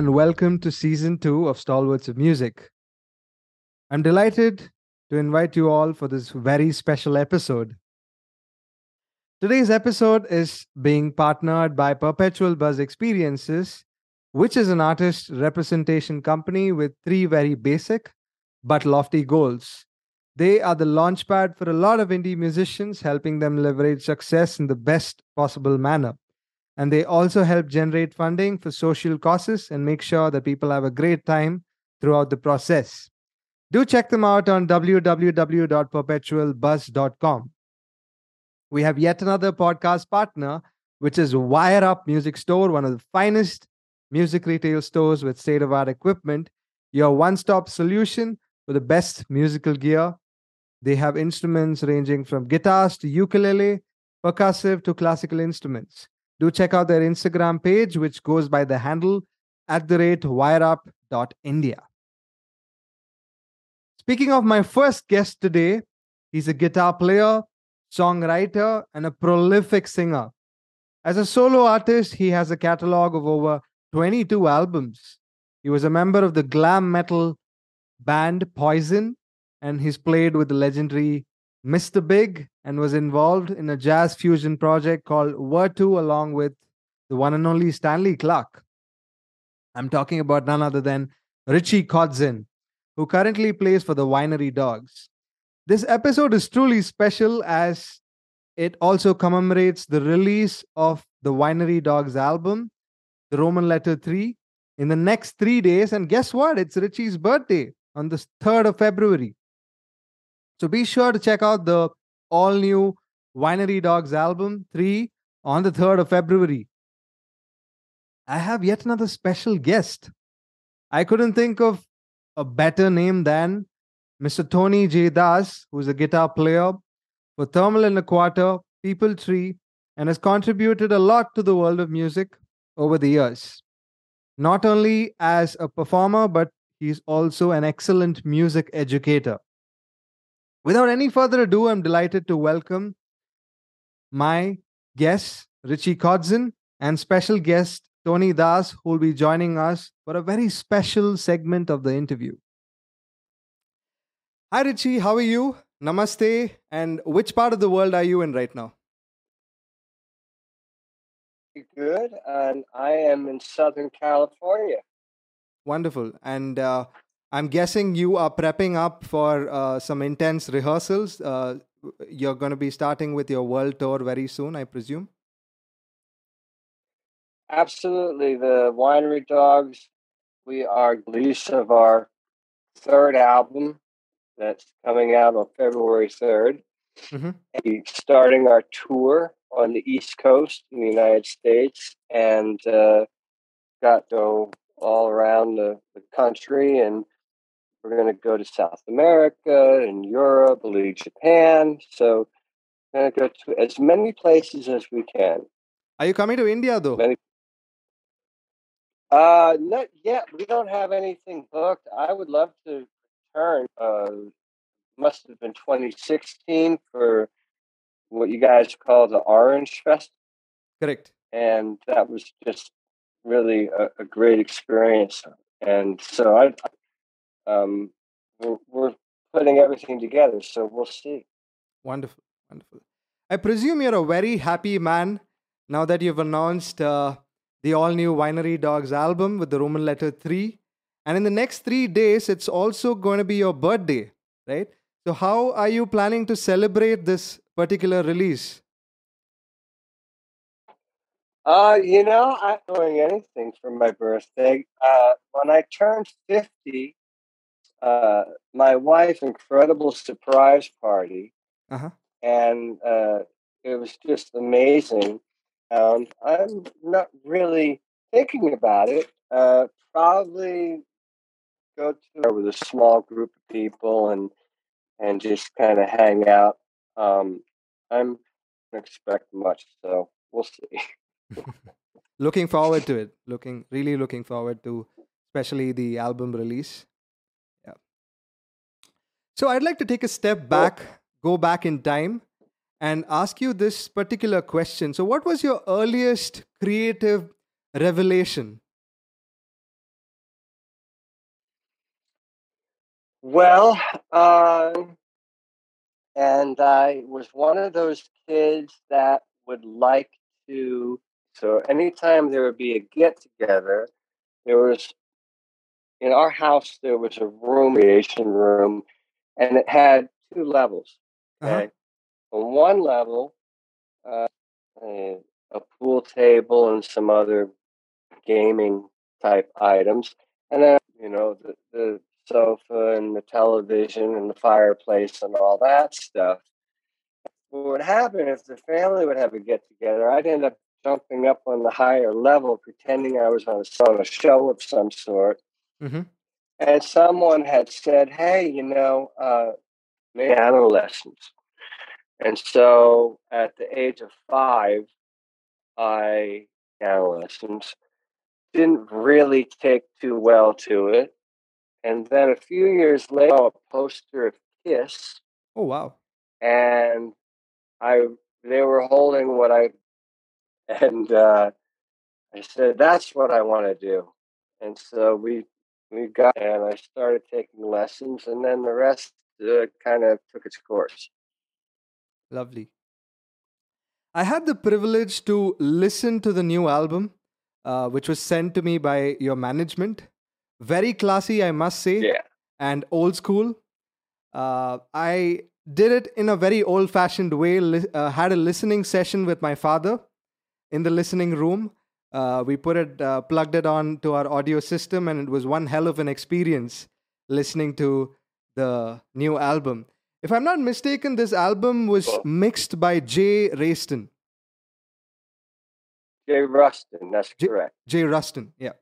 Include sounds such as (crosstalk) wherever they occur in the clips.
And welcome to season two of Stalwarts of Music. I'm delighted to invite you all for this very special episode. Today's episode is being partnered by Perpetual Buzz Experiences, which is an artist representation company with three very basic but lofty goals. They are the launchpad for a lot of indie musicians, helping them leverage success in the best possible manner. And they also help generate funding for social causes and make sure that people have a great time throughout the process. Do check them out on www.perpetualbuzz.com. We have yet another podcast partner, which is Wire Up Music Store, one of the finest music retail stores with state of art equipment, your one stop solution for the best musical gear. They have instruments ranging from guitars to ukulele, percussive to classical instruments. Do check out their Instagram page, which goes by the handle at the rate wireup.india. Speaking of my first guest today, he's a guitar player, songwriter, and a prolific singer. As a solo artist, he has a catalog of over 22 albums. He was a member of the glam metal band Poison, and he's played with the legendary Mr. Big and was involved in a jazz fusion project called Vertu along with the one and only Stanley Clarke. I'm talking about none other than Richie Kotzen, who currently plays for the Winery Dogs. This episode is truly special as it also commemorates the release of the Winery Dogs album, the Roman Letter 3, in the next three days. And guess what? It's Richie's birthday on the 3rd of February. So be sure to check out the all new Winery Dogs album 3 on the 3rd of February. I have yet another special guest. I couldn't think of a better name than Mr. Tony J. Das, who's a guitar player for Thermal and Quarter, People Tree, and has contributed a lot to the world of music over the years. Not only as a performer, but he's also an excellent music educator. Without any further ado, I'm delighted to welcome my guest, Richie Kotzen, and special guest, Tony Das, who will be joining us for a very special segment of the interview. Hi, Richie. How are you? Namaste. And which part of the world are you in right now? Good. And I am in Southern California. Wonderful. And uh, I'm guessing you are prepping up for uh, some intense rehearsals. Uh, you're going to be starting with your world tour very soon, I presume. Absolutely. The Winery Dogs, we are release of our third album that's coming out on February 3rd. Mm-hmm. Starting our tour on the East Coast in the United States and uh, got to go all around the, the country and we're going to go to South America and Europe, leave Japan. So we're going to go to as many places as we can. Are you coming to India though? Many... Uh, not yet. We don't have anything booked. I would love to return. Uh, must have been 2016 for what you guys call the Orange Fest. Correct. And that was just really a, a great experience. And so I, um, we're, we're putting everything together. So we'll see. Wonderful, wonderful. I presume you're a very happy man now that you've announced uh, the all new Winery Dogs album with the Roman letter 3. And in the next three days, it's also going to be your birthday, right? So, how are you planning to celebrate this particular release? Uh, you know, I'm doing anything for my birthday. Uh, when I turned 50, uh, my wife incredible surprise party, uh-huh. and uh, it was just amazing. Um, I'm not really thinking about it. Uh, probably go to with a small group of people and and just kind of hang out. Um, I'm don't expect much, so we'll see. (laughs) (laughs) looking forward to it. Looking really looking forward to, especially the album release. So I'd like to take a step oh. back, go back in time, and ask you this particular question. So, what was your earliest creative revelation? Well, uh, and I was one of those kids that would like to. So, anytime there would be a get together, there was in our house, there was a room, creation room, and it had two levels. Uh-huh. Okay, on one level, uh, a, pool table and some other gaming type items, and then you know the, the sofa and the television and the fireplace and all that stuff. What would happen if the family would have a get together? I'd end up jumping up on the higher level, pretending I was on a, on a show of some sort. Mhm. And someone had said, "Hey, you know, uh, piano lessons." And so, at the age of five, I piano lessons didn't really take too well to it. And then a few years later, I saw a poster of Kiss, Oh wow. and I they were holding what I and uh, I said that's what I want to do. And so we we got and I started taking lessons, and then the rest uh, kind of took its course. Lovely. I had the privilege to listen to the new album, uh, which was sent to me by your management. Very classy, I must say, Yeah. and old school. Uh, I did it in a very old fashioned way, li- uh, had a listening session with my father in the listening room. Uh, we put it, uh, plugged it on to our audio system, and it was one hell of an experience listening to the new album. If I'm not mistaken, this album was mixed by Jay Rayston. Jay Ruston, that's J- correct. Jay Ruston, yeah.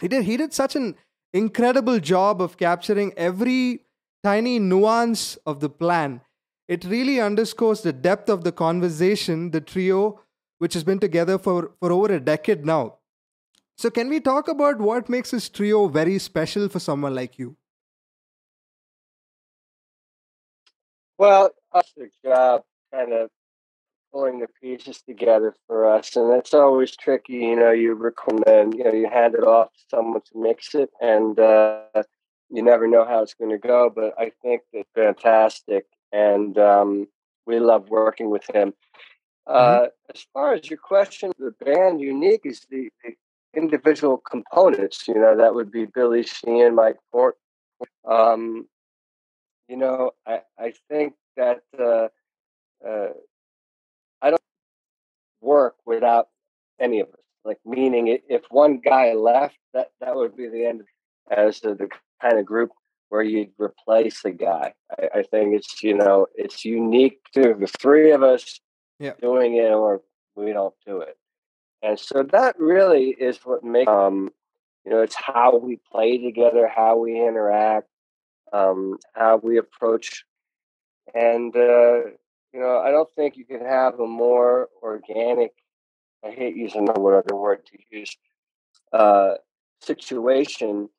He did he did such an incredible job of capturing every tiny nuance of the plan. It really underscores the depth of the conversation, the trio, which has been together for, for over a decade now. So can we talk about what makes this trio very special for someone like you? Well, that's the job, kind of pulling the pieces together for us, and it's always tricky. You know, you record and you know you hand it off to someone to mix it, and uh, you never know how it's going to go. But I think it's fantastic, and um, we love working with him. Uh, as far as your question, the band unique is the, the individual components. You know, that would be Billy Sheehan, Mike Portnoy. Um, you know, I, I think that uh, uh, I don't work without any of us. Like, meaning if one guy left, that, that would be the end as the kind of group where you'd replace a guy. I, I think it's, you know, it's unique to the three of us Yeah. doing it or we don't do it. And so that really is what makes, um, you know, it's how we play together, how we interact, um, how we approach. And, uh, you know, I don't think you could have a more organic, I hate using the what other word to use, uh, situation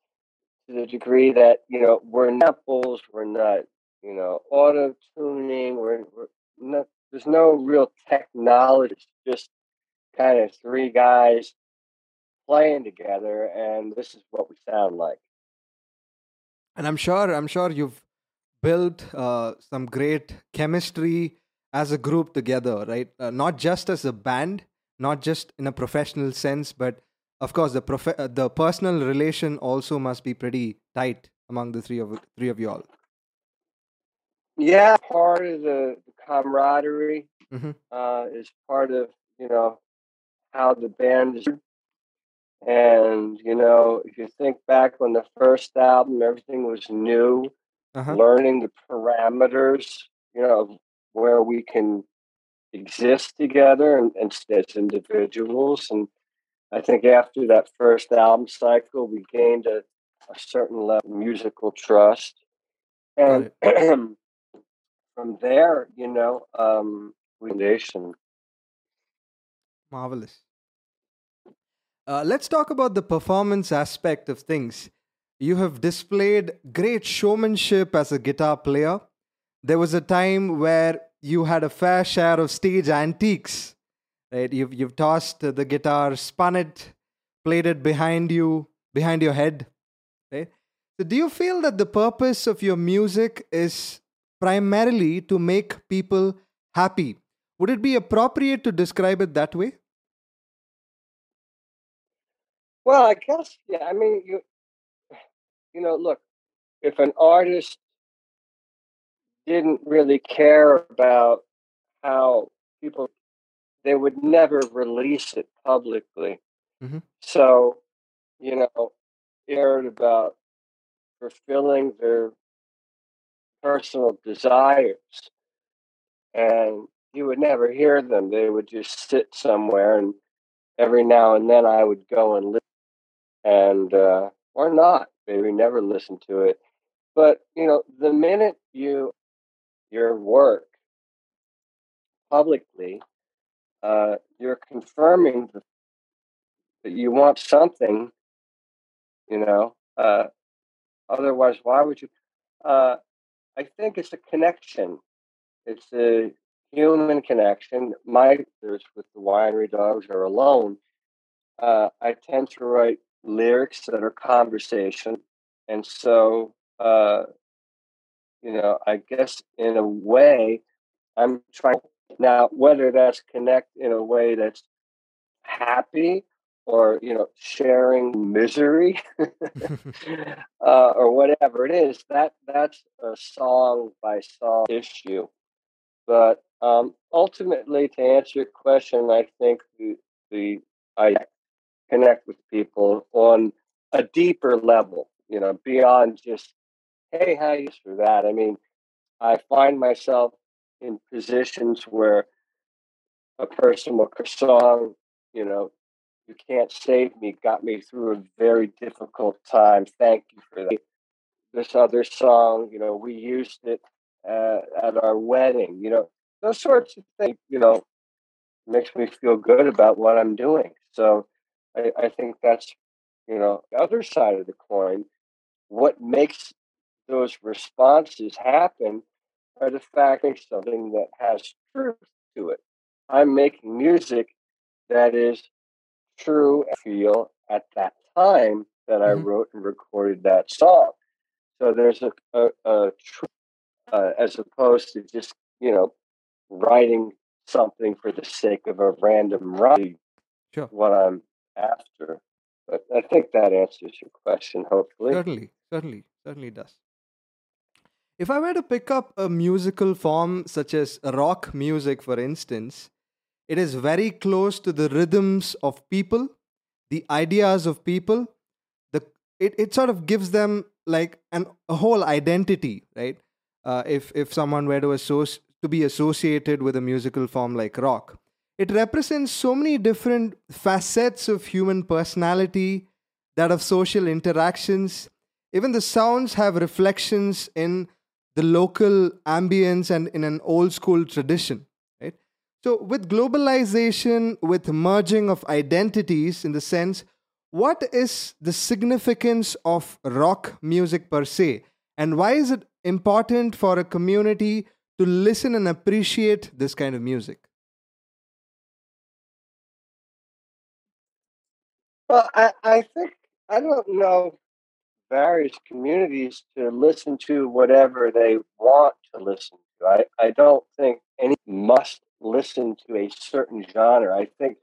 to the degree that, you know, we're not bulls, we're not, you know, auto tuning, we're, we're not, there's no real technology, it's just kind of three guys playing together, and this is what we sound like. And I'm sure I'm sure you've built uh, some great chemistry as a group together, right? Uh, not just as a band, not just in a professional sense, but of course the prof- uh, the personal relation also must be pretty tight among the three of three of you all. Yeah, part of the camaraderie Mhm. uh, is part of you know how the band is. And you know, if you think back on the first album, everything was new. Uh-huh. Learning the parameters, you know, of where we can exist together and, and as individuals. And I think after that first album cycle, we gained a, a certain level of musical trust. And (clears throat) from there, you know, um, foundation. Marvelous. Uh, let's talk about the performance aspect of things. You have displayed great showmanship as a guitar player. There was a time where you had a fair share of stage antiques, right? You've, you've tossed the guitar, spun it, played it behind you, behind your head, right? So, do you feel that the purpose of your music is primarily to make people happy? Would it be appropriate to describe it that way? Well, I guess yeah. I mean, you you know, look, if an artist didn't really care about how people, they would never release it publicly. hmm So, you know, cared about fulfilling their personal desires, and you would never hear them. They would just sit somewhere, and every now and then I would go and listen, and uh, or not. Maybe never listen to it. But you know, the minute you your work publicly, uh, you're confirming th- that you want something. You know, uh, otherwise, why would you? Uh, I think it's a connection. It's a human connection. My there's with the winery dogs are alone. Uh, I tend to write lyrics that are conversation, and so uh, you know, I guess in a way, I'm trying now whether that's connect in a way that's happy or you know sharing misery (laughs) (laughs) uh, or whatever it is that that's a song by song issue. But um, ultimately to answer your question i think the, the i connect with people on a deeper level you know beyond just hey how you for that? I mean i find myself in positions where a person will song you know you can't save me got me through a very difficult time. Thank you for that. This other song, you know, we used it uh, at our wedding. You know, those sorts of things. You know, makes me feel good about what I'm doing. So I, I think that's you know the other side of the coin. What makes those responses happen are the fact of something that has truth to it. I'm making music that is true feel at that time that I hmm wrote and recorded that song. So there's a, a, a tr- uh, as opposed to just you know writing something for the sake of a random writing Sure. what I'm after. But I think that answers your question. Hopefully, Certainly, certainly, certainly does. If I were to pick up a musical form such as rock music, for instance, it is very close to the rhythms of people, the ideas of people. The it, it sort of gives them like an a whole identity, right? Uh, if if someone were to associ- to be associated with a musical form like rock, it represents so many different facets of human personality, that of social interactions. Even the sounds have reflections in the local ambience and in an old school tradition? So, with globalization, with merging of identities in the sense, what is the significance of rock music per se? And why is it important for a community to listen and appreciate this kind of music? well, I, I think I don't know various communities to listen to whatever they want to listen to. I, I don't think any must listen to a certain genre. I think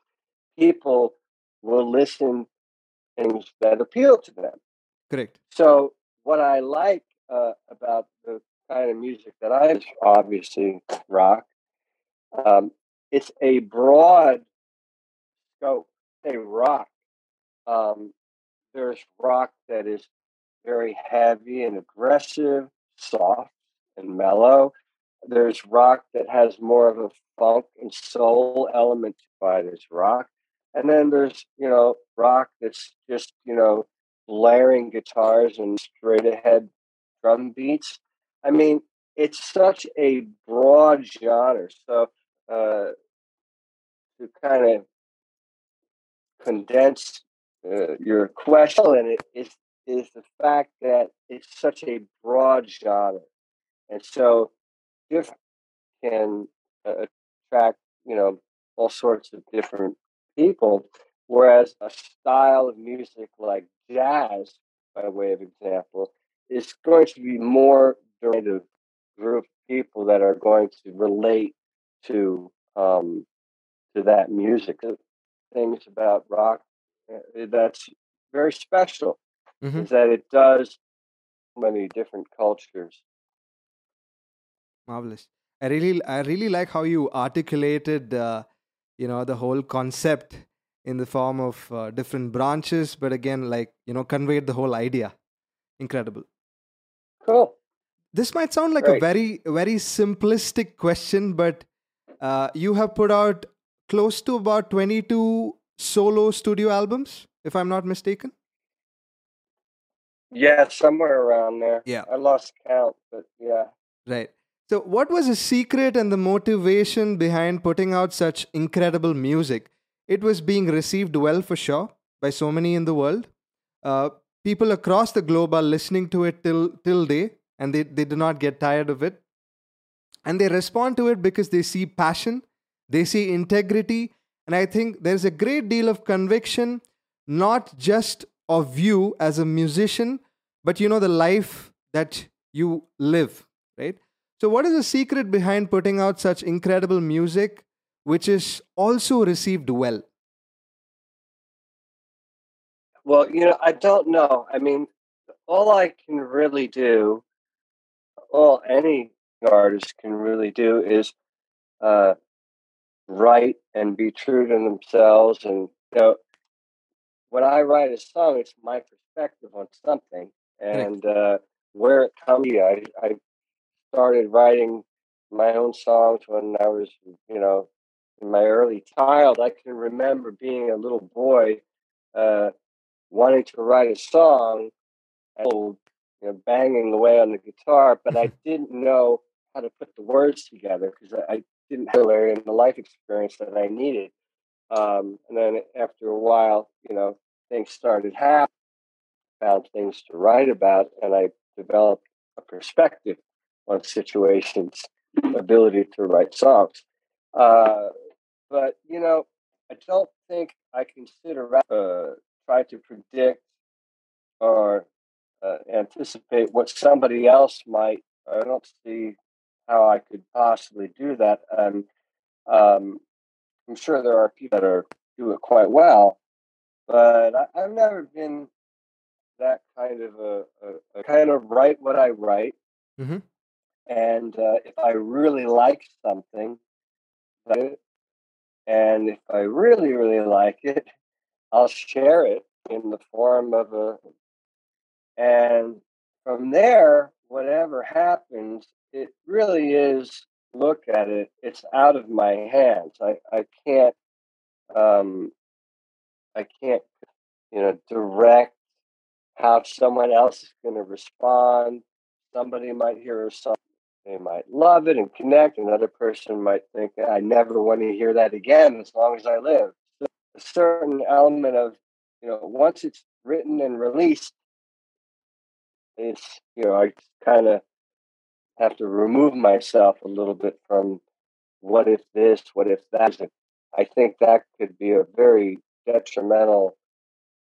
people will listen things that appeal to them. Correct. So what I like uh, about the kind of music that I obviously rock, um, it's a broad scope. Say rock. Um, there's rock that is very heavy and aggressive, soft and mellow. There's rock that has more of a funk and soul element to it. There's rock. And then there's, you know, rock that's just, you know, blaring guitars and straight ahead drum beats. I mean, it's such a broad genre. So uh, to kind of condense uh, your question and it is is the fact that it's such a broad genre, and so different can uh, attract you know all sorts of different people. Whereas a style of music like jazz, by way of example, is going to be more of group of people that are going to relate to um, to that music. Things about rock uh, that's very special Mhm. is that it does many different cultures. Marvelous. I really, I really like how you articulated, uh, you know, the whole concept in the form of uh, different branches, but again, like you know, conveyed the whole idea. Incredible. Cool. This might sound like a very, very simplistic question, but uh, you have put out close to about twenty-two solo studio albums, if I'm not mistaken. Yeah, somewhere around there. Yeah. I lost count, but yeah. Right. So, what was the secret and the motivation behind putting out such incredible music? It was being received well for sure by so many in the world. Uh, people across the globe are listening to it till till day, and they, they do not get tired of it. And they respond to it because they see passion, they see integrity, and I think there's a great deal of conviction, not just of you as a musician, but you know the life that you live, right? So, what is the secret behind putting out such incredible music, which is also received well? Well, you know, I don't know. I mean, all I can really do, all any artist can really do is uh, write and be true to themselves. And, you know, when I write a song, it's my perspective on something. And uh, where it comes, I, I started writing my own songs when I was, you know, in my early child. I can remember being a little boy uh, wanting to write a song, and, you know, banging away on the guitar, but I (laughs) didn't know how to put the words together because I, didn't have the the life experience that I needed. Um, and then after a while, you know, things started happening, found things to write about, and I developed a perspective on situations, ability to write songs. Uh, but you know, I don't think I can sit around uh, try to predict or uh, anticipate what somebody else might. I don't see how I could possibly do that. And um, I'm sure there are people that are do it quite well, but I, I've never been that kind of a, a, a kind of write what I write. Mhm. And uh, if I really like something, and if I really, really like it, I'll share it in the form of a, and from there, whatever happens, it really is, look at it, it's out of my hands. I, I can't, um, I can't, you know, direct how someone else is going to respond. Somebody might hear a song, they might love it and connect. Another person might think, I never want to hear that again as long as I live. So a certain element of, you know, once it's written and released, it's, you know, I kind of have to remove myself a little bit from what if this, what if that. I think that could be a very detrimental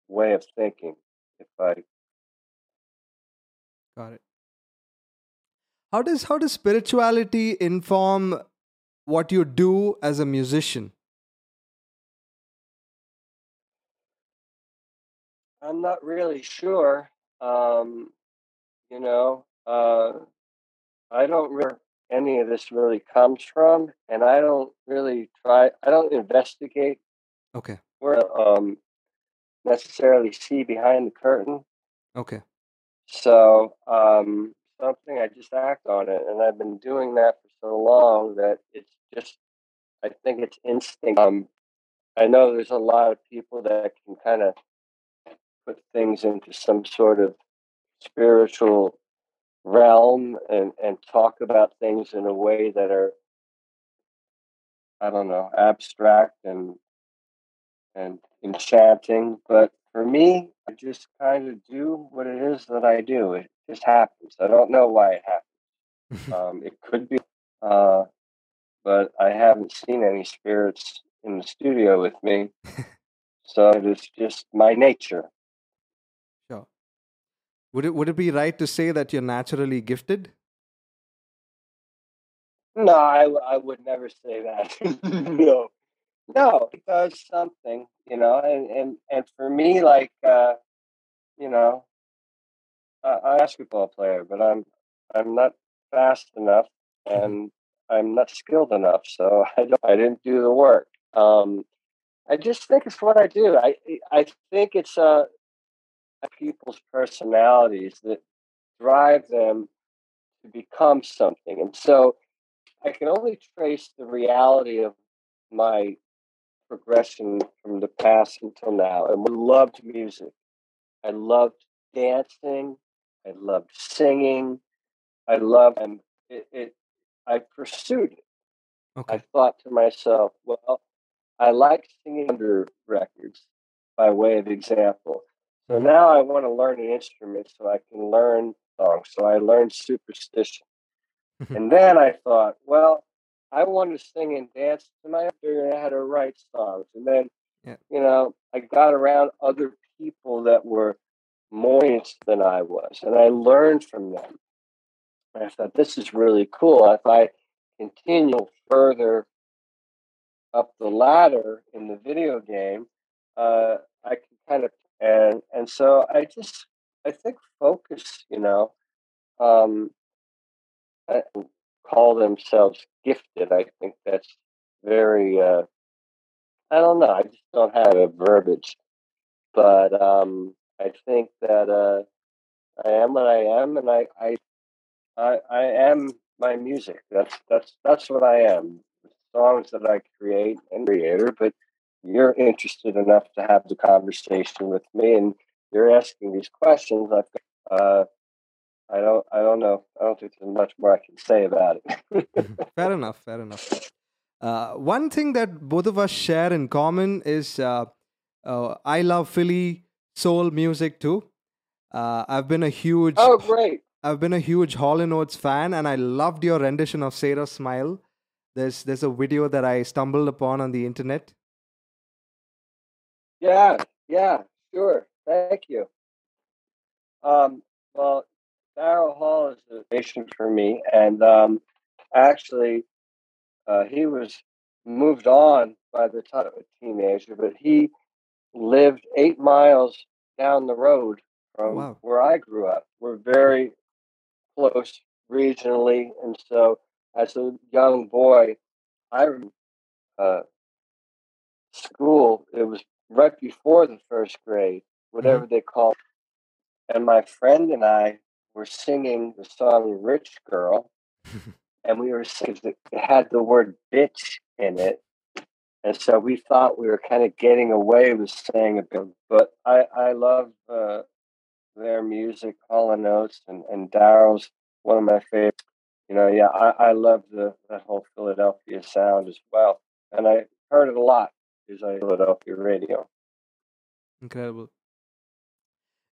way of thinking if I Got it. How does how does spirituality inform what you do as a musician? I'm not really sure. Um, you know, uh, I don't really any of this really comes from, and I don't really try. I don't investigate Okay. where um, necessarily see behind the curtain. Okay. So um, something I just act on it, and I've been doing that for so long that it's just. I think it's instinct. Um, I know there's a lot of people that can kind of put things into some sort of spiritual realm and and talk about things in a way that are I don't know abstract and and enchanting. But for me, I just kind of do what it is that I do. It just happens. I don't know why it happens. (laughs) Um, it could be, uh, but I haven't seen any spirits in the studio with me. so it is just my nature. Sure. Would it would it be right to say that you're naturally gifted? No, I, I would never say that. (laughs) no, no, it does something, you know, and and and for me, like, uh, you know, I'm a basketball player, but I'm I'm not fast enough, Mm-hmm. and I'm not skilled enough, so (laughs) I don't, I didn't do the work. Um, I just think it's what I do. I I think it's uh people's personalities that drive them to become something, and so I can only trace the reality of my progression from the past until now. And we loved music. I loved dancing. I loved singing. I loved and it, it I pursued it. Okay. I thought to myself, well, I like singing under records by way of example. So now I want to learn an instrument so I can learn songs. So I learned superstition. Mm-hmm. and then I thought, well, I wanted to sing and dance and I figured out how to write songs. And then, Yeah. you know, I got around other people that were more advanced than I was, and I learned from them. And I thought, this is really cool. If I continue further up the ladder in the video game, uh, I can kind of and and so I just I think focus, you know, um, I call themselves gifted. I think that's very uh, I don't know. I just don't have a verbiage, but um, I think that uh, I am what I am, and I I I, I am my music. That's that's that's what I am. Songs that I create and creator, but you're interested enough to have the conversation with me, and you're asking these questions. I've got, uh, I don't I don't know. I don't think there's much more I can say about it. fair enough. Fair enough. Uh, one thing that both of us share in common is uh, uh, I love Philly soul music too. Uh, I've been a huge oh, great! I've been a huge Hall and Oates fan, and I loved your rendition of Sarah Smile. There's there's a video that I stumbled upon on the internet. Yeah, yeah, sure. Thank you. Um, well, Daryl Hall is a patient for me, and um, actually, uh, he was moved on by the time of a teenager, but he lived eight miles down the road from Wow. where I grew up. We're very close regionally, and so as a young boy, I uh, school. It was right before the first grade, whatever they call. It. And my friend and I were singing the song "Rich Girl," and we were. It had the word "bitch" in it, and so we thought we were kind of getting away with saying a bit. But I I love uh, their music, Hall and Oates, and and Daryl's one of my favorites. You know, yeah, I, I love the that whole Philadelphia sound as well, and I heard it a lot because I Philadelphia radio. Incredible.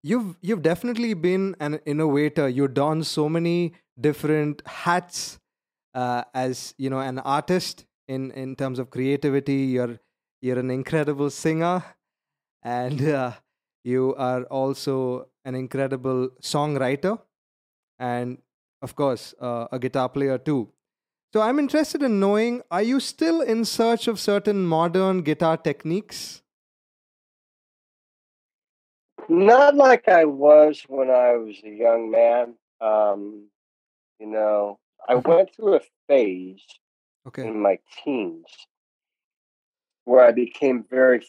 You've you've definitely been an innovator. You don so many different hats uh, as you know an artist in in terms of creativity. You're you're an incredible singer, and uh, you are also an incredible songwriter, and of course uh, a guitar player too. So I'm interested in knowing: Are you still in search of certain modern guitar techniques? Not like I was when I was a young man. Um, you know, I went through a phase Okay. in my teens where I became very,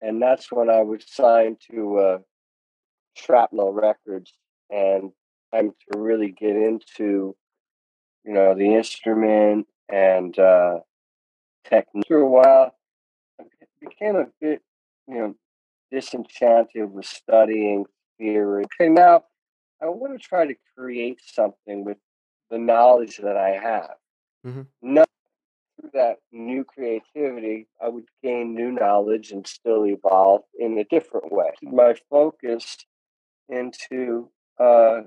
and that's when I was signed to uh, Shrapnel Records, and I'm to really get into, you know, the instrument and uh, technique. For a while, I became a bit, you know, disenchanted with studying theory. Okay, now I want to try to create something with the knowledge that I have. Mhm. Not through that new creativity, I would gain new knowledge and still evolve in a different way. My focus into, uh,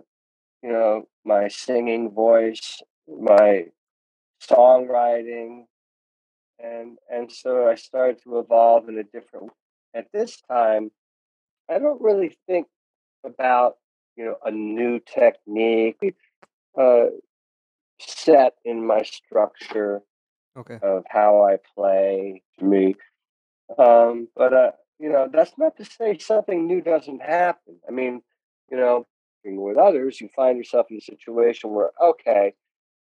you know, my singing voice, my songwriting, and and so I started to evolve in a different. At this time, I don't really think about you know, a new technique uh, set in my structure Okay. of how I play to me. Um, but uh, you know, that's not to say something new doesn't happen. I mean, you know, with others, you find yourself in a situation where, okay,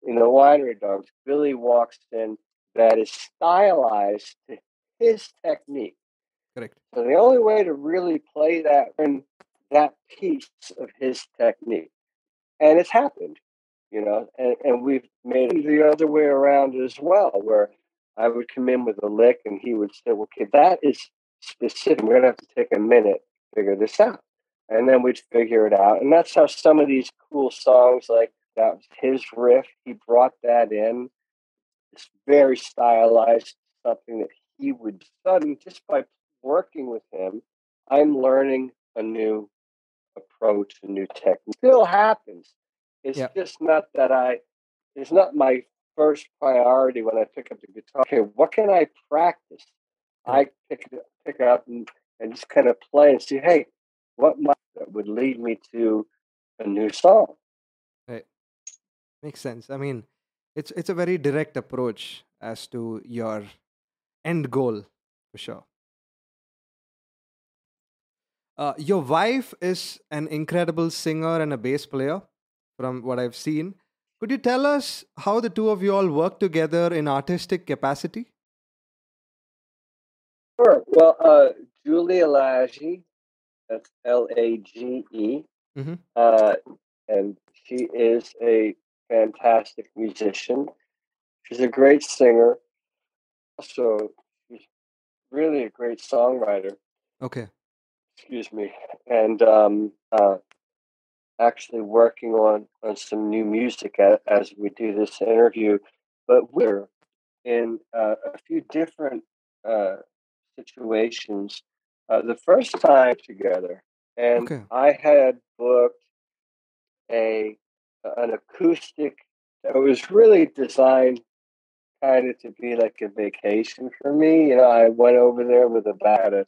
in the winery dogs, Billy walks in that is stylized to his technique. Correct. So the only way to really play that in that piece of his technique, and it's happened, you know, and, and we've made it the other way around as well, where I would come in with a lick and he would say, okay, that is specific. We're gonna have to take a minute to figure this out. And then we'd figure it out. And that's how some of these cool songs, like that was his riff, he brought that in. It's very stylized, something that he would sudden just by working with him, I'm learning a new approach, a new technique. Still happens. It's just not that I it's not my first priority when I pick up the guitar. Okay, what can I practice? I pick it pick it up and, and just kind of play and see, hey, what might that would lead me to a new song. Right. Makes sense. I mean, it's it's a very direct approach as to your end goal for sure. Uh, your wife is an incredible singer and a bass player, from what I've seen. Could you tell us how the two of you all work together in artistic capacity? Sure. Well, uh, Julia Lage, that's L A G E, Mhm. uh, and she is a fantastic musician. She's a great singer. Also, she's really a great songwriter. Okay. Excuse me, and um, uh, actually working on on some new music a, as we do this interview. But we're in uh, a few different uh, situations. Uh, the first time together, and Okay. I had booked a an acoustic that was really designed kind of to be like a vacation for me. You know, I went over there with about a,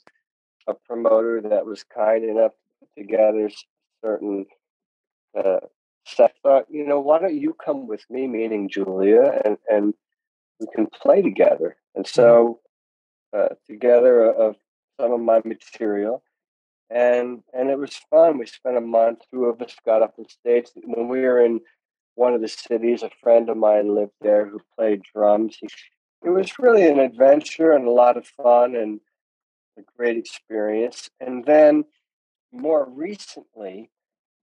a promoter that was kind enough to put together certain uh. Thought, you know, why don't you come with me, meaning Julia, and and we can play together. And so uh, together of some of my material, and and it was fun. We spent a month. Two of us got up on stage. When we were in one of the cities, a friend of mine lived there who played drums. He, it was really an adventure and a lot of fun and a great experience. And then more recently,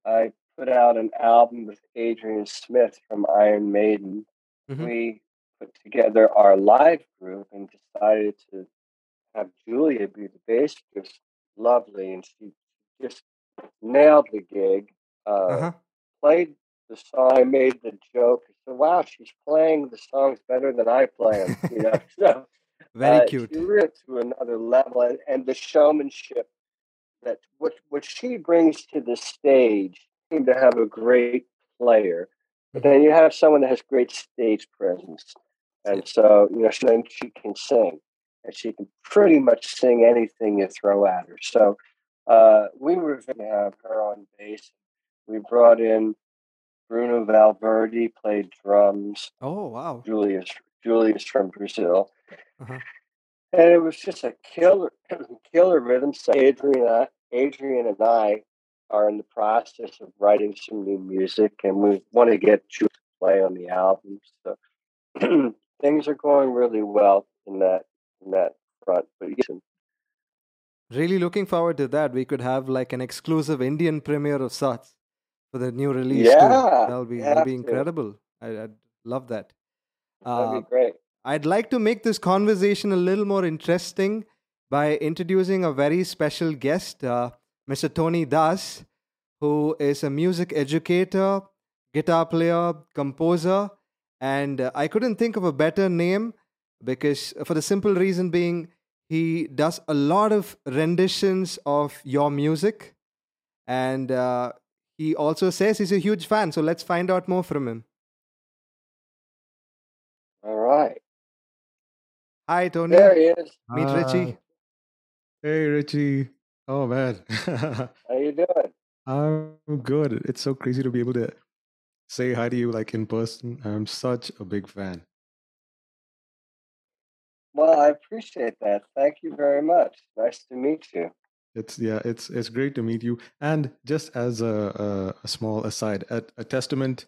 I put out an album with Adrian Smith from Iron Maiden. Mhm. We put together our live group and decided to have Julia be the bass. Just lovely, and she just nailed the gig. Uh, Uh huh. Played the song. I made the joke. Said, "Wow, she's playing the songs better than I play them. You know, (laughs) so Very uh, cute. To another level, and, and the showmanship that what what she brings to the stage. Seem to have a great player, but then you have someone that has great stage presence, and so you know she, then she can sing, and she can pretty much sing anything you throw at her. So uh, we were going to have her on bass. We brought in Bruno Valverde, played drums. Oh wow. Julius Julius from Brazil. Uh-huh. And it was just a killer (clears throat) killer rhythm. So Adrian and I, Adrian and I are in the process of writing some new music and we want to get Julius to play on the album. So (clears throat) things are going really well in that in that front. But yes, Really looking forward to that. We could have like an exclusive Indian premiere of sorts for the new release too. Yeah, That'll be that'll be incredible. I, I'd love that. That'd Uh, be great. I'd like to make this conversation a little more interesting by introducing a very special guest, uh, Mr. Tony Das, who is a music educator, guitar player, composer, and uh, I couldn't think of a better name because, for the simple reason being, he does a lot of renditions of your music, and uh, he also says he's a huge fan. So let's find out more from him. All right. Hi, Tony. There he is. Meet Richie. Hey, Richie. Oh, man. (laughs) How you doing? I'm good. It's so crazy to be able to say hi to you like in person. I'm such a big fan. Well, I appreciate that. Thank you very much. Nice to meet you. It's yeah, it's it's great to meet you. And just as a, a, a small aside, a, a testament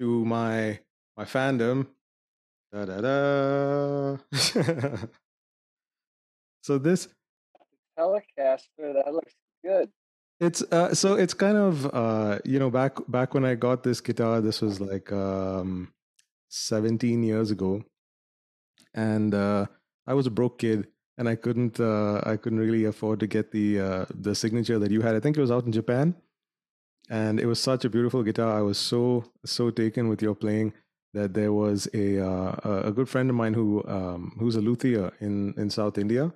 to my my fandom. Da da da. so this Telecaster, that looks good. It's uh, so it's kind of uh, you know back back when I got this guitar, this was like um, 17 years ago, and uh, I was a broke kid, and I couldn't uh, I couldn't really afford to get the uh, the signature that you had. I think it was out in Japan, and it was such a beautiful guitar. I was so so taken with your playing that there was a uh, a good friend of mine who um, who's a luthier in in South India,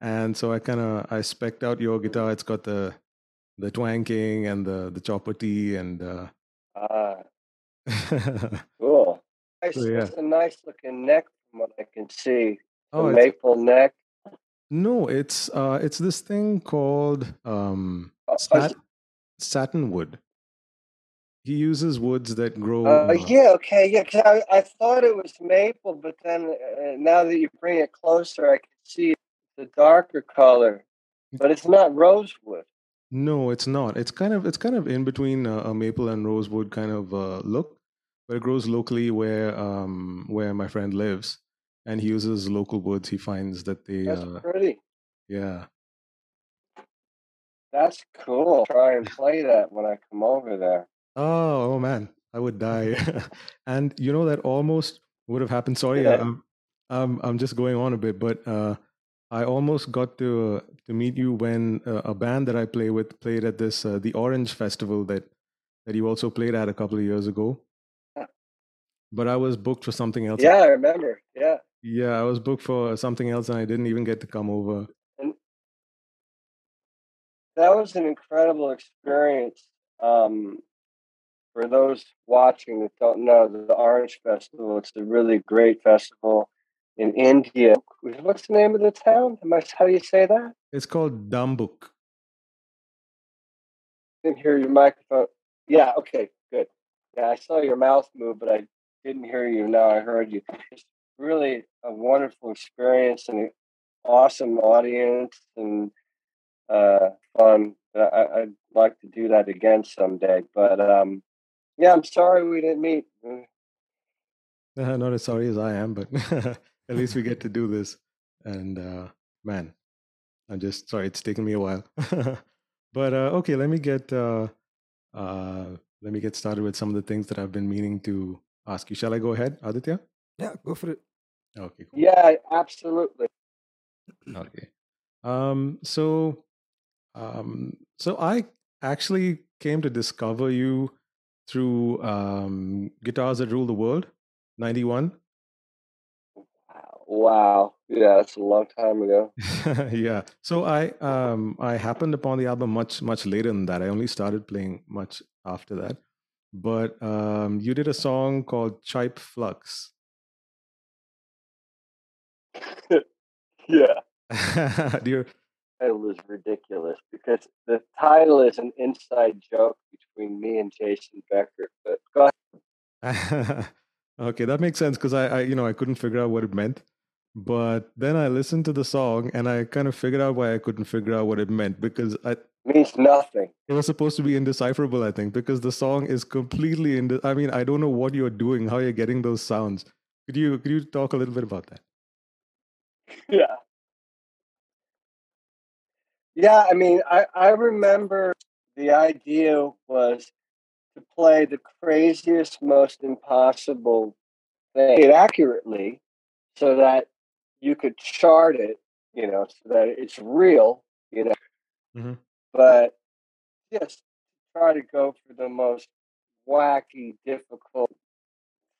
and so I kind of I specked out your guitar. It's got the the Twang King and the the chopper T and uh, Ah, (laughs) cool. Nice, so yeah. It's a nice looking neck from what I can see. The Oh, maple neck. no, it's uh, it's this thing called um, Oh, sat satin wood. He uses woods that grow. Uh, yeah, okay, yeah. 'cause I, I thought it was maple, but then uh, now that you bring it closer, I can see the darker color. But it's not rosewood. no, it's not. It's kind of it's kind of in between uh, a maple and rosewood kind of uh, look, but it grows locally where um, where my friend lives, and he uses local woods. He finds that they That's uh, pretty. yeah. That's cool. Try and play that when I come over there. Oh, oh man, I would die. (laughs) (laughs) and you know that almost would have happened. Sorry, Yeah. I'm I'm I'm just going on a bit, but uh, I almost got to uh, to meet you when uh, a band that I play with played at this uh, the Orange Festival that that you also played at a couple of years ago. Huh. But I was booked for something else. Yeah, I remember. Yeah. Yeah, I was booked for something else, and I didn't even get to come over. And that was an incredible experience. Um, for those watching that don't know, the Orange Festival, it's a really great festival in India. What's the name of the town? Am I, how do you say that? It's called Dambuk. didn't hear your microphone. Yeah, okay, good. Yeah, I saw your mouth move, but I didn't hear you. Now I heard you. It's really a wonderful experience and an awesome audience and uh, fun. I, I- I'd like to do that again someday. But um, yeah, I'm sorry we didn't meet. (laughs) Uh, not as sorry as I am, but (laughs) at least we get to do this. And uh, man, I'm just sorry it's taken me a while. (laughs) but uh, okay, let me get uh, uh, let me get started with some of the things that I've been meaning to ask you. Shall I go ahead, Aditya? Yeah, go for it. Okay, cool. Yeah, absolutely. Okay. Um, so, um, so I actually came to discover you through um, Guitars That Rule the World, 91. Wow. Wow. Yeah, that's a long time ago. (laughs) yeah. So I um I happened upon the album much much later than that. I only started playing much after that. But um you did a song called Chipe Flux. (laughs) yeah. (laughs) Do you title is ridiculous because the title is an inside joke between me and Jason Becker. But go ahead. (laughs) okay, that makes sense because I, I you know I couldn't figure out what it meant. But then I listened to the song and I kind of figured out why I couldn't figure out what it meant because I, means nothing. It was supposed to be indecipherable, I think, because the song is completely inde- I mean, I don't know what you're doing, how you're getting those sounds. Could you could you talk a little bit about that? (laughs) Yeah. Yeah, I mean, I, I remember the idea was to play the craziest, most impossible thing accurately so that you could chart it, you know, so that it's real, you know, Mhm. but just try to go for the most wacky, difficult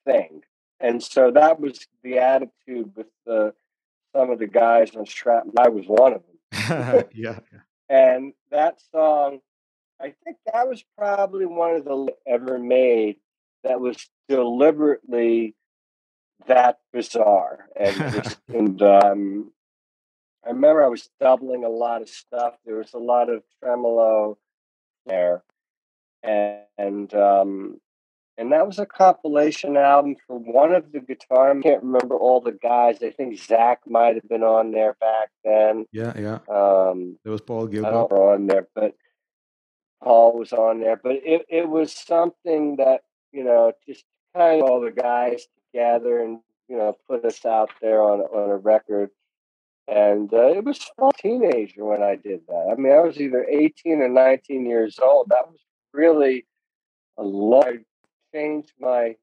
thing. And so that was the attitude with the some of the guys on Strap. I was one of them. (laughs) (laughs) yeah. And that song, I think that was probably one of the ever made that was deliberately that bizarre. And, just, (laughs) and um, I remember I was doubling a lot of stuff. There was a lot of tremolo there. and, and um, and that was a compilation album for one of the guitar. I can't remember all the guys. I think Zach might have been on there back then. Yeah, yeah. Um, There was Paul Gilbert. on there, but Paul was on there. But it, it was something that you know just kind of all the guys together and you know put us out there on on a record. And uh, it was a teenager when I did that. I mean, I was either 18 or 19 years old. That was really a lot. Changed my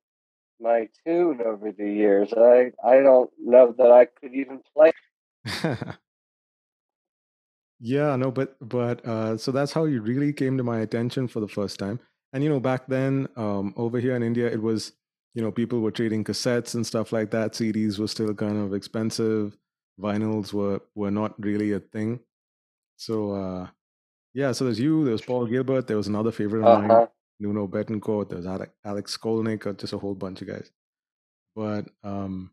my tune over the years. I I don't know that I could even play. (laughs) yeah, no, but but uh, so that's how you really came to my attention for the first time. And you know, back then, um, over here in India, it was you know people were trading cassettes and stuff like that. CDs were still kind of expensive. Vinyls were were not really a thing. So uh, yeah, so there's you, there was Paul Gilbert, there was another favorite of Uh mine. Nuno Bettencourt, there was Alex, Alex Skolnick, uh, just a whole bunch of guys. But um,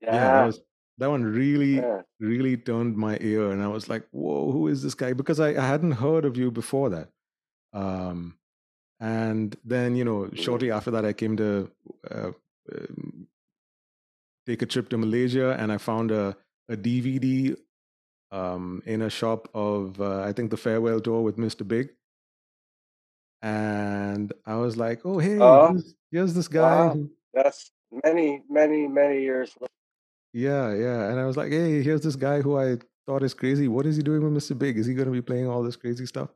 yeah, that was that one really Yeah. really turned my ear and i was like whoa who is this guy? Because i, I hadn't heard of you before that. Um, and then you know shortly after that i came to uh, um, take a trip to malaysia and i found a, a dvd um, in a shop of uh, i think the farewell tour with mr big and i was like oh hey Oh, here's, here's this guy wow. That's many, many, many years. later. Yeah, yeah. And I was like, hey, here's this guy who I thought is crazy. What is he doing with Mr. Big? Is he going to be playing all this crazy stuff?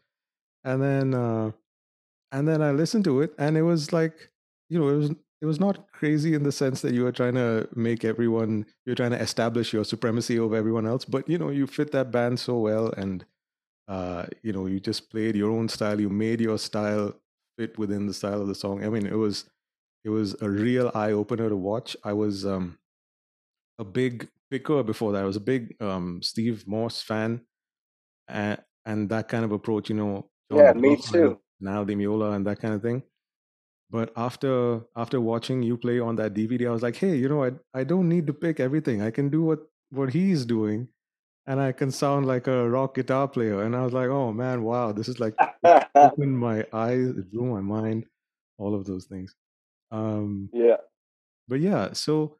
And then, uh, and then I listened to it, and it was like, you know, it was it was not crazy in the sense that you were trying to make everyone, you're trying to establish your supremacy over everyone else. But you know, you fit that band so well, and uh, you know, you just played your own style. You made your style fit within the style of the song. I mean, it was it was a real eye opener to watch. I was um a big picker before that. I was a big um, Steve Morse fan, and, and that kind of approach, you know, John Yeah, me too. Al Di Meola and that kind of thing. But after after watching you play on that DVD, I was like, hey, you know, I I don't need to pick everything. I can do what what he's doing, and I can sound like a rock guitar player. And I was like, oh man, wow, this is like (laughs) opened my eyes, it blew my mind, all of those things. Um, yeah. but yeah, so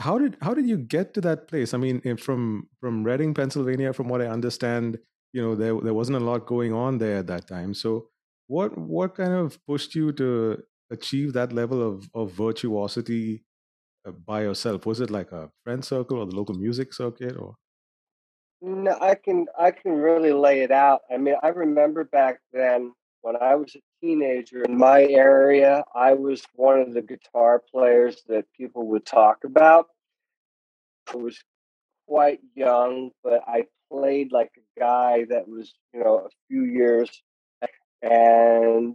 how did how did you get to that place? I mean, eh, from from Reading, Pennsylvania, from what I understand, you know, there there wasn't a lot going on there at that time. So what what kind of pushed you to achieve that level of of virtuosity uh, by yourself? Was it like a friend circle or the local music circuit or? No, I can I can really lay it out. I mean, I remember back then when I was a teenager in my area, I was one of the guitar players that people would talk about. I was quite young, but I played like a guy that was, you know, a few years. And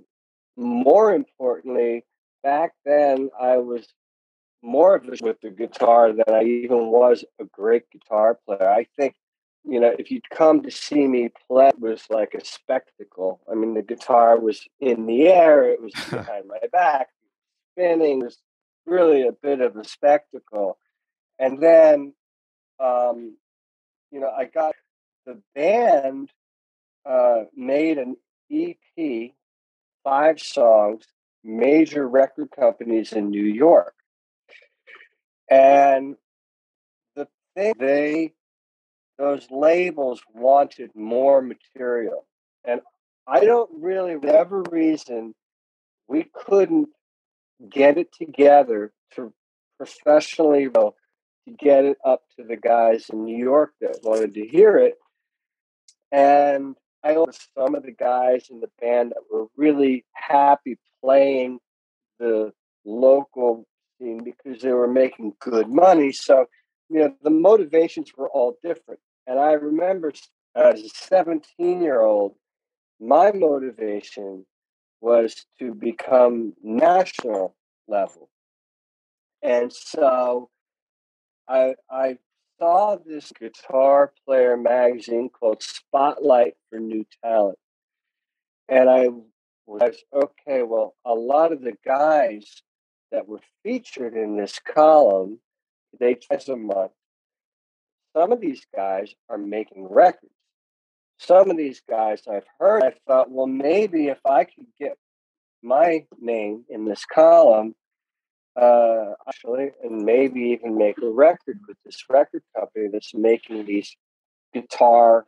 more importantly, back then I was more of a with the guitar than I even was a great guitar player. I think, you know, if you'd come to see me play, it was like a spectacle. I mean, the guitar was in the air, it was (laughs) behind my back, spinning. It was really a bit of a spectacle. And then, um, you know, I got the band uh, made an EP, five songs, major record companies in New York. And the thing they those labels wanted more material. And I don't really whatever reason we couldn't get it together to professionally to get it up to the guys in New York that wanted to hear it. And I know some of the guys in the band that were really happy playing the local scene because they were making good money. So, you know, the motivations were all different. And I remember as a 17 year old, my motivation was to become national level. And so I, I saw this guitar player magazine called Spotlight for New Talent. And I was okay, well, a lot of the guys that were featured in this column, they twice a month. Some of these guys are making records. some of these guys I've heard, I thought, well, maybe if I could get my name in this column, uh, actually, and maybe even make a record with this record company that's making these guitar.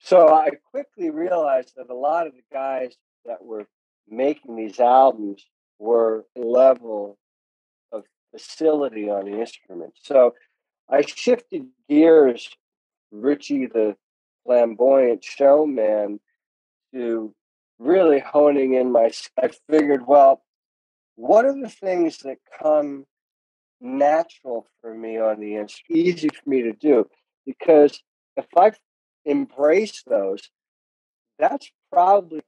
So I quickly realized that a lot of the guys that were making these albums were level facility on the instrument. So I shifted gears, Richie the flamboyant showman, to really honing in my. I figured, well, what are the things that come natural for me on the instrument, easy for me to do? Because if I embrace those, that's probably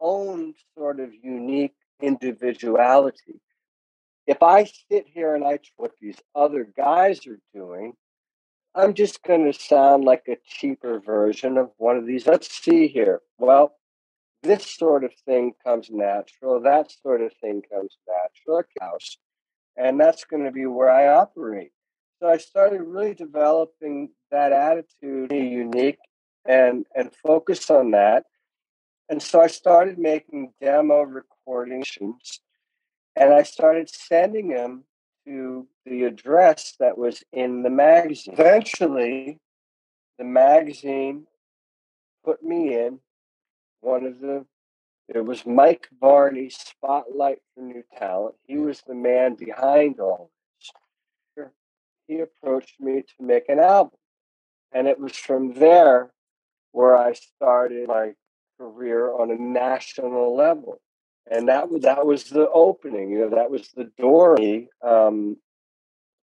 own sort of unique individuality. If I sit here and I what these other guys are doing, I'm just going to sound like a cheaper version of one of these. Let's see here. Well, this sort of thing comes natural. That sort of thing comes natural. House, and that's going to be where I operate. So I started really developing that attitude, unique, and and focus on that. And so I started making demo recordings and I started sending them to the address that was in the magazine. Eventually, the magazine put me in one of the it was Mike Varney's Spotlight for New Talent. He was the man behind all this. He approached me to make an album. And it was from there where I started my career on a national level. And that was that was the opening, you know, that was the door. Um,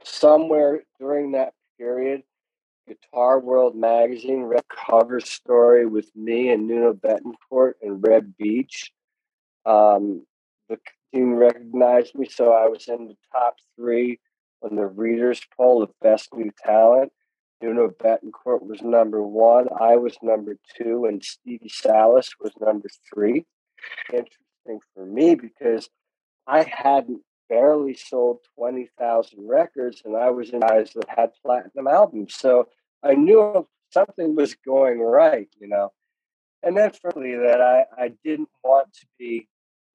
somewhere during that period, Guitar World magazine read cover story with me and Nuno Bettencourt and Reb Beach. Um, the team recognized me, so I was in the top three on the readers poll of best new talent. Nuno Bettencourt was number one. I was number two, and Stevie Salas was number three. Interesting for me because I hadn't barely sold 20,000 records, and I was in guys that had platinum albums. So I knew something was going right, you know. And then finally, that I, I didn't want to be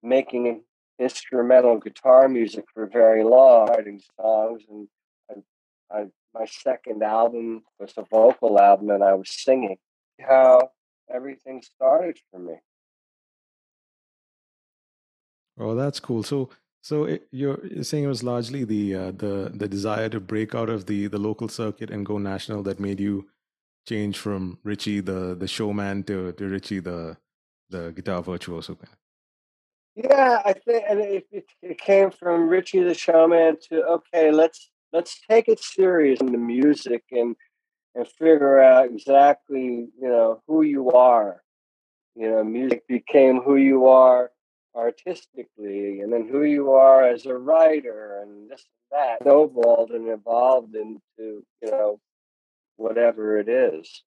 making instrumental guitar music for very long, writing songs, and I, I my second album was a vocal album and I was singing. How everything started for me. Oh, that's cool. So, so it, you're, you're saying it was largely the uh, the the desire to break out of the the local circuit and go national that made you change from Richie the the showman to to Richie the the guitar virtuoso. Yeah, I think, and it, it, it came from Richie the showman to okay, let's let's take it serious in the music and and figure out exactly you know who you are you know music became who you are artistically and then who you are as a writer and this and that snowballed and evolved into you know whatever it is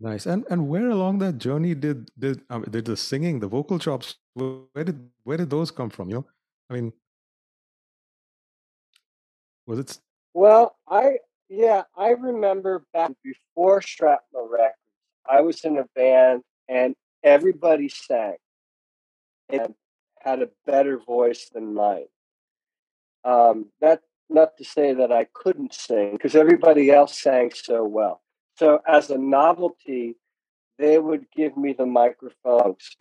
nice and and where along that journey did did um, did the singing the vocal chops where did where did those come from you know i mean was it? Well, I yeah, I remember back before Shrapnel Records, I was in a band and everybody sang and had a better voice than mine. Um, that not to say that I couldn't sing because everybody else sang so well. So as a novelty, they would give me the microphones.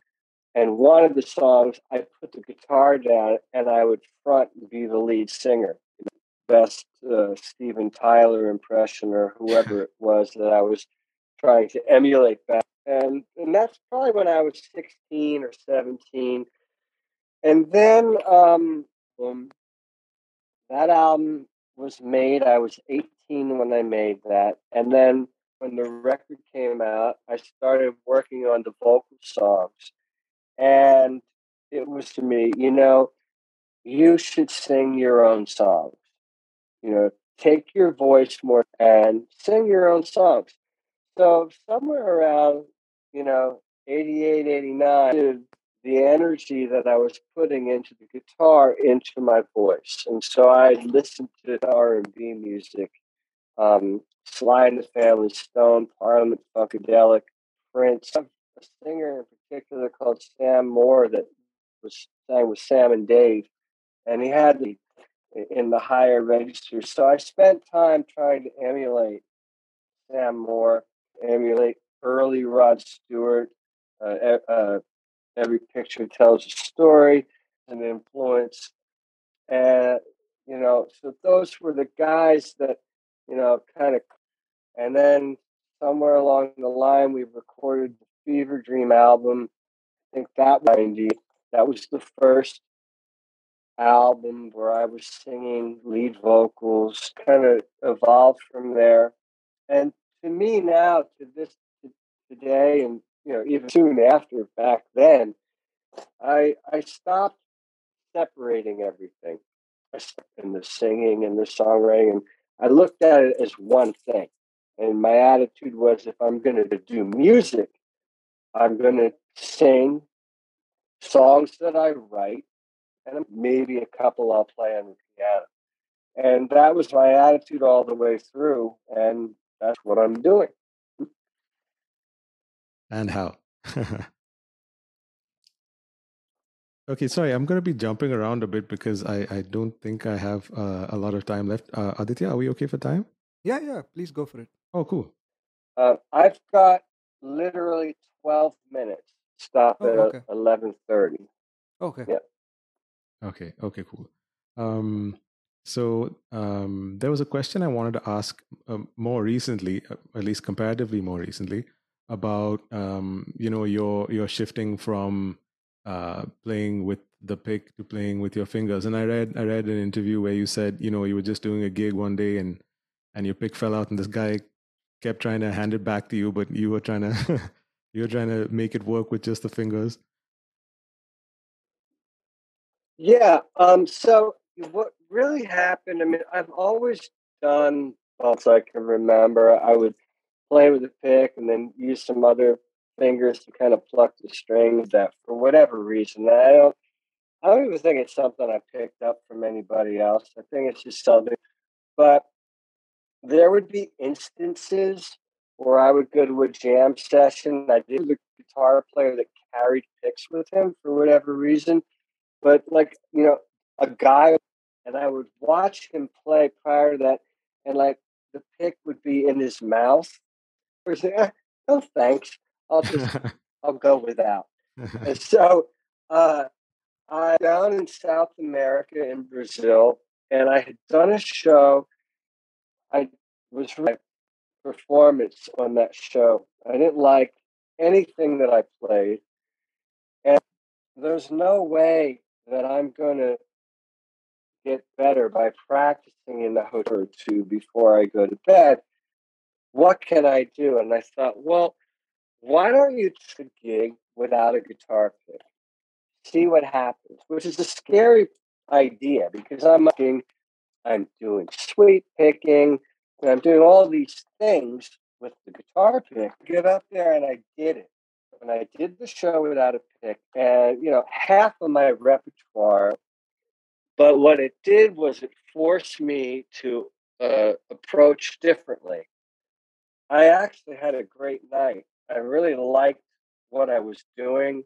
And one of the songs, I put the guitar down and I would front and be the lead singer best uh, Steven Tyler impression or whoever it was that I was trying to emulate back. And, and that's probably when I was 16 or 17. And then um, um, that album was made. I was 18 when I made that. And then when the record came out, I started working on the vocal songs. And it was to me, you know, you should sing your own songs you know, take your voice more and sing your own songs. So somewhere around, you know, 88, 89, the energy that I was putting into the guitar into my voice. And so I listened to R&B music um, Sly and the Family Stone, Parliament Funkadelic, Prince. A singer in particular called Sam Moore that was sang with Sam and Dave, and he had the in the higher register. So I spent time trying to emulate Sam Moore, emulate early Rod Stewart. Uh, uh, every picture tells a story, an influence, and you know, so those were the guys that you know kind of, and then somewhere along the line we recorded the Fever Dream album. I think that was 90. That was the first album where I was singing lead vocals, kind of evolved from there. And to me now, to this today, and you know, even soon after back then, I I stopped separating everything. In the singing and the songwriting, and I looked at it as one thing. And my attitude was, if I'm going to do music, I'm going to sing songs that I write and maybe a couple I'll play on the piano. And that was my attitude all the way through, and that's what I'm doing. And how? (laughs) okay, sorry, I'm going to be jumping around a bit because I, I don't think I have uh, a lot of time left. Uh, Aditya, are we okay for time? Yeah, yeah, please go for it. Oh, cool. Uh, I've got literally 12 minutes. Stop oh, at okay. 11:30. Okay. Yeah. Okay. Okay. Cool. Um, so um, there was a question I wanted to ask um, more recently, uh, at least comparatively more recently, about um, you know your your shifting from uh, playing with the pick to playing with your fingers. And I read I read an interview where you said you know you were just doing a gig one day and and your pick fell out and this guy kept trying to hand it back to you, but you were trying to (laughs) you were trying to make it work with just the fingers. Yeah. Um, so what really happened? I mean, I've always done bumps I can remember. I would play with a pick and then use some other fingers to kind of pluck the strings. That for whatever reason, I don't. I don't even think it's something I picked up from anybody else. I think it's just something. But there would be instances where I would go to a jam session. I did a guitar player that carried picks with him for whatever reason but like you know a guy and i would watch him play prior to that and like the pick would be in his mouth say eh, no thanks. I'll just (laughs) i'll go without. And so uh i down in south america in brazil and i had done a show. I was my performance on that show. I didn't like anything that i played. And there's no way that I'm going to get better by practicing in the hotel or two before I go to bed. What can I do? And I thought, well, why don't you gig without a guitar pick? See what happens, which is a scary idea because I'm doing, I'm doing sweep picking, and I'm doing all these things with the guitar pick. Get up there and I did it and I did the show without a pick, and you know, half of my repertoire. But what it did was it forced me to uh, approach differently. I actually had a great night. I really liked what I was doing.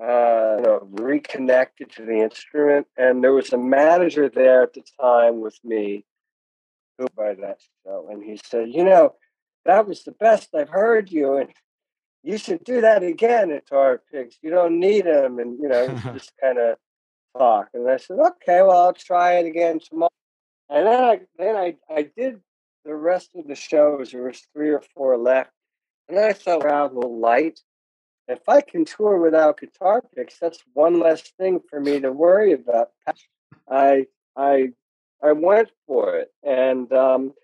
Uh, you know, reconnected to the instrument, and there was a manager there at the time with me, who by that show, and he said, "You know, that was the best I've heard you." And you should do that again at Tar Pigs. You don't need them. And, you know, (laughs) just kind of talk. And I said, okay, well, I'll try it again tomorrow. And then I, then I, I did the rest of the shows. There was three or four left. And I thought, travel light. If I can tour without guitar picks, that's one less thing for me to worry about. I, I, I went for it. And um,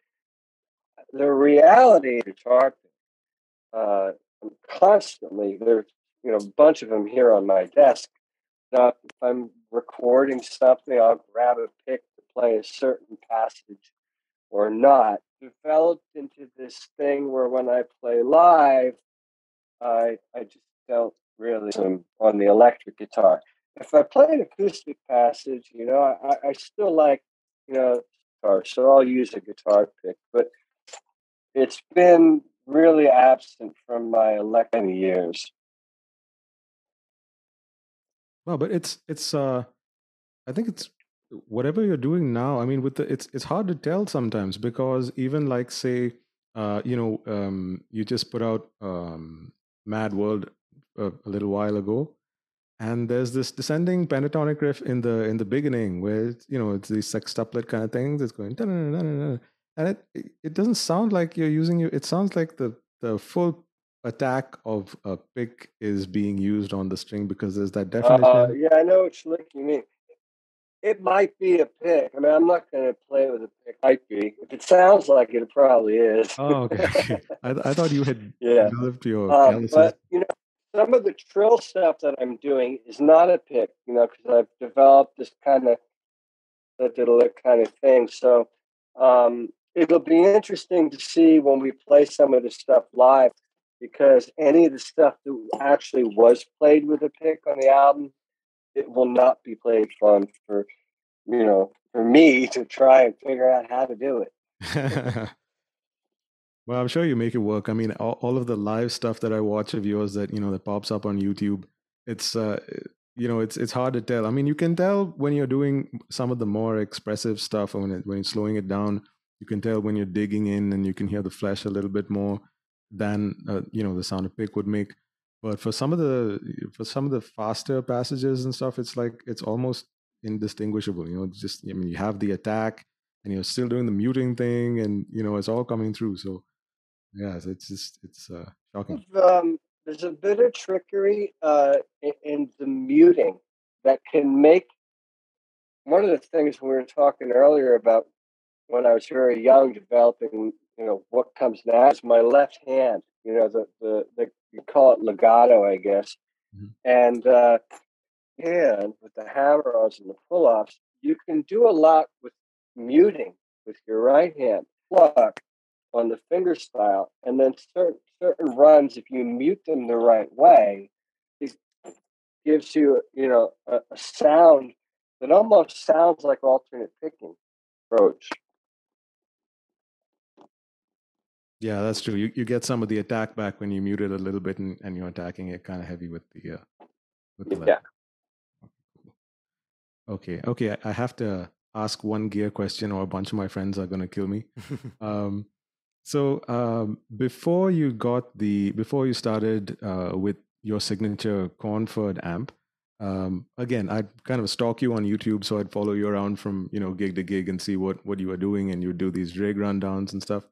the reality of guitar uh, constantly. There's you know a bunch of them here on my desk. Now, if I'm recording something, I'll grab a pick to play a certain passage or not. Developed into this thing where when I play live, I I just felt really on the electric guitar. If I play an acoustic passage, you know, I, I still like, you know, guitar, so I'll use a guitar pick. But it's been really absent from my electric years. Well, but it's it's uh I think it's whatever you're doing now. I mean, with the it's it's hard to tell sometimes because even like say, uh, you know, um, you just put out um, Mad World a, a little while ago, and there's this descending pentatonic riff in the in the beginning where it's, you know it's these sextuplet kind of things. It's going and it it doesn't sound like you're using your. It sounds like the the full attack of a pick is being used on the string because there's that definition. Uh, yeah, I know what you mean. It might be a pick. I mean, I'm not going to play with a pick. Might be. If it sounds like it, it probably is. Oh, okay. (laughs) okay. I, I thought you had (laughs) yeah. developed your. Um, but you know, some of the trill stuff that I'm doing is not a pick. You know, because I've developed this kind of kind of thing. So um, it'll be interesting to see when we play some of this stuff live because any of the stuff that actually was played with a pick on the album, it will not be played fun for you know for me (laughs) to try and figure out how to do it. (laughs) well, I'm sure you make it work. I mean, all, all, of the live stuff that I watch of yours that you know that pops up on YouTube, it's uh, you know it's it's hard to tell. I mean, you can tell when you're doing some of the more expressive stuff, when it, when you're slowing it down. You can tell when you're digging in, and you can hear the flesh a little bit more than uh, you know the sound of pick would make but for some of the for some of the faster passages and stuff it's like it's almost indistinguishable you know just i mean you have the attack and you're still doing the muting thing and you know it's all coming through. So yeah it's just it's uh shocking. Um, there's a bit of trickery uh in, in the muting that can make one of the things we were talking earlier about when I was very young, developing you know what comes next? My left hand you know the the, the you call it legato i guess. Mm-hmm. and uh and with the hammer-ons and the pull-offs you can do a lot with muting with your right hand. Pluck on the finger style and then certain certain runs if you mute them the right way it gives you you know a, a sound that almost sounds like alternate picking approach Yeah, that's true. You you get some of the attack back when you mute it a little bit and, and you're attacking it kind of heavy with the uh, with the yeah. Okay, okay. I have to ask one gear question, or a bunch of my friends are gonna kill me. (laughs) um, so um, before you got the before you started uh, with your signature Cornford amp, um, again, I'd kind of stalk you on YouTube, so I'd follow you around from you know gig to gig and see what what you were doing, and you'd do these rig rundowns and stuff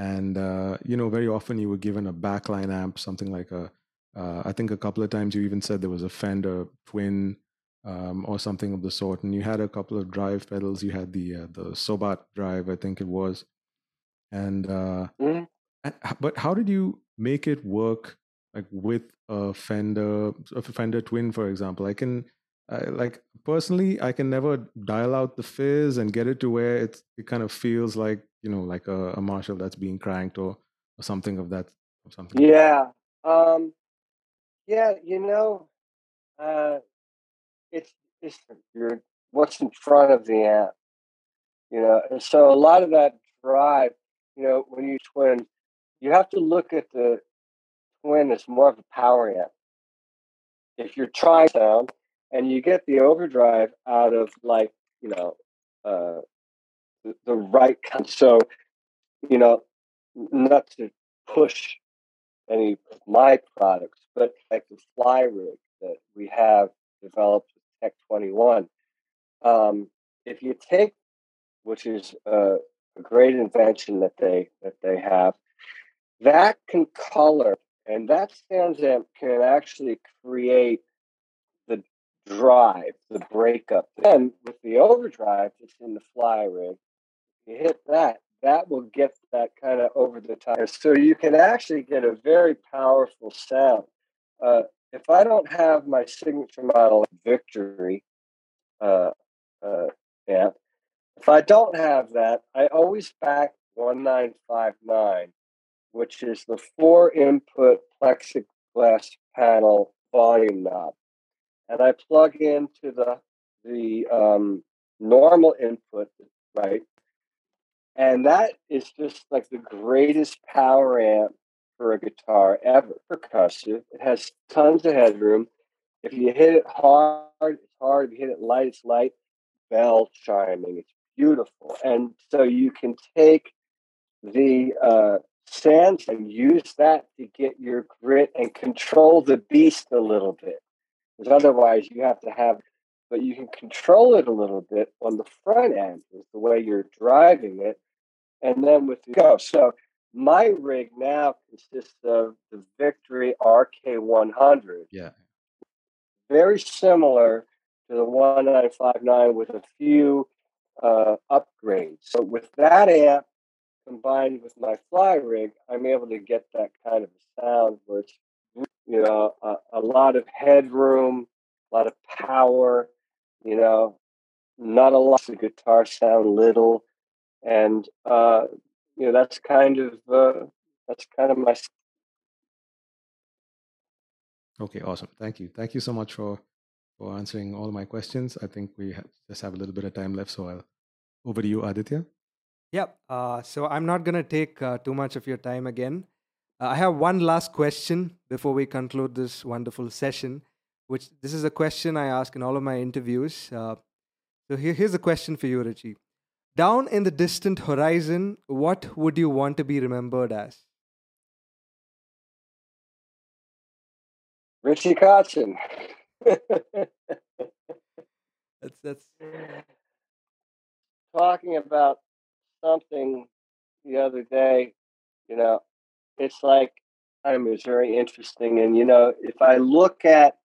and uh, you know very often you were given a backline amp something like a uh, I think a couple of times you even said there was a fender twin um, or something of the sort. And you had a couple of drive pedals. You had the uh, the Sobbat drive i think it was. And, uh, mm-hmm. and but how did you make it work like with a fender a fender twin for example? I can like personally i can never dial out the fizz and get it to where it, it kind of feels like you know like a, a Marshall that's being cranked or, or something of that or something yeah um yeah you know uh it's it's you're what's in front of the amp you know and so a lot of that drive you know when you twin you have to look at the twin as more of a power amp. If you're trying sound and you get the overdrive out of like you know uh, the, right kind. So you know, not to push any of my products, but like the fly rig that we have developed with Tech 21. Um, if you take, which is a, a great invention that they that they have, that can color and that SansAmp can actually create drive, the breakup. Then with the overdrive that's in the fly rig, you hit that, that will get that kind of over the top. So you can actually get a very powerful sound. Uh, if I don't have my signature model Victory uh, uh, amp, if I don't have that, I always back 1959, which is the four input plexiglass panel volume knob and I plug into the the um, normal input, right? And that is just like the greatest power amp for a guitar ever. Percussive. It has tons of headroom. If you hit it hard, it's hard. If you hit it light, it's light. Bell chiming. It's beautiful. And so you can take the uh, sense and use that to get your grit and control the beast a little bit. Because otherwise, you have to have, but you can control it a little bit on the front end, is the way you're driving it. And then with the go. So my rig now consists of the Victory RK100. Yeah. Very similar to the 1959 with a few uh, upgrades. So with that amp combined with my fly rig, I'm able to get that kind of sound where it's you know a, a lot of headroom, a lot of power, you know, not a lot of guitar sound little, and uh, you know that's kind of uh, that's kind of my. Okay, awesome. Thank you. Thank you so much for for answering all my questions. I think we have, just have a little bit of time left, so I'll over to you, Aditya. Yep. Uh, so I'm not going to take uh, too much of your time again. Uh, I have one last question before we conclude this wonderful session, which this is a question I ask in all of my interviews. Uh, so here, here's a question for you, Richie. Down in the distant horizon, what would you want to be remembered as? Richie Kotzen. (laughs) that's that's talking about something the other day. You know, it's like time is very interesting, and you know, if I look at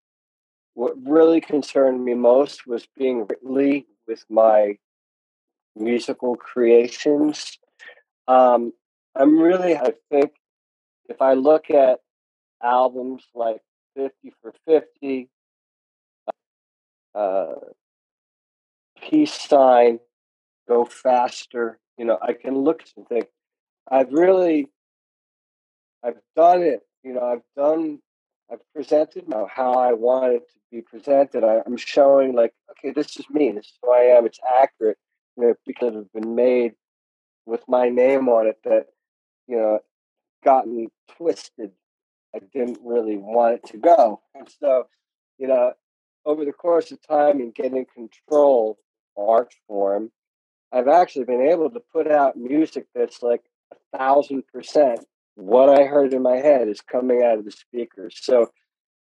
what really concerned me most was being really with my musical creations. Um, I'm really, I think, if I look at albums like 50 for 50, uh, peace sign, go faster. You know, I can look and think, I've really, I've done it. You know, I've done, I've presented how I want it to be presented. I, am showing like, okay, this is me. This is who I am. It's accurate. You know, because it's been made with my name on it that, you know, gotten twisted. I didn't really want it to go. And so, you know, over the course of time and getting control art form, I've actually been able to put out music that's like a thousand percent what I heard in my head is coming out of the speakers. So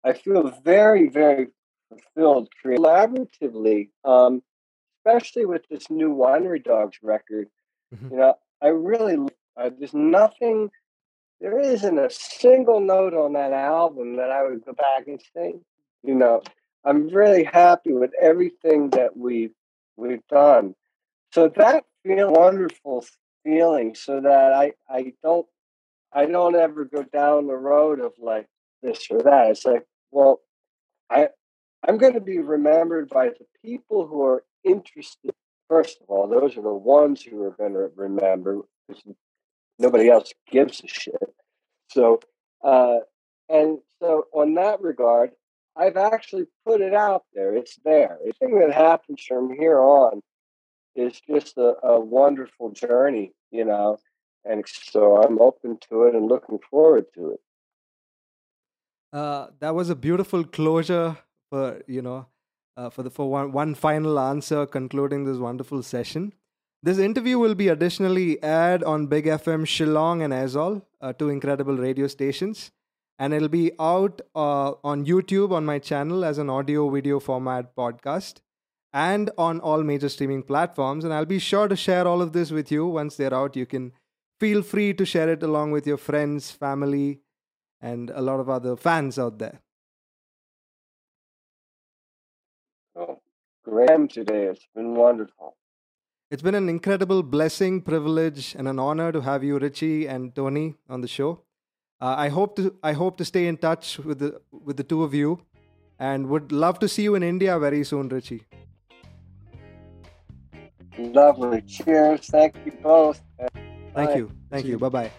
I feel very, very fulfilled collaboratively, um, especially with this new Winery Dogs record. Mm-hmm. You know, I really, uh, there's nothing, there isn't a single note on that album that I would go back and sing. You know, I'm really happy with everything that we've we've done. So that feel wonderful feeling, so that I I don't I don't ever go down the road of like this or that. It's like, well, I I'm going to be remembered by the people who are interested. First of all, those are the ones who are going to remember because nobody else gives a shit. So, uh, and so on that regard, I've actually put it out there. It's there. Anything that happens from here on is just a, a wonderful journey, you know. And so I'm open to it and looking forward to it. Uh, that was a beautiful closure for you know uh, for the for one one final answer concluding this wonderful session. This interview will be additionally aired on Big FM Shillong and Aizawl, uh, two incredible radio stations and it'll be out uh, on YouTube on my channel as an audio video format podcast and on all major streaming platforms. And I'll be sure to share all of this with you once they're out. You can feel free to share it along with your friends, family, and a lot of other fans out there. Oh, Graham today. It's been wonderful. It's been an incredible blessing, privilege, and an honor to have you, Richie and Tony, on the show. Uh, I hope to I hope to stay in touch with the with the two of you, and would love to see you in India very soon, Richie. Lovely. Cheers. Thank you both. Thank you. Thank you. Bye bye.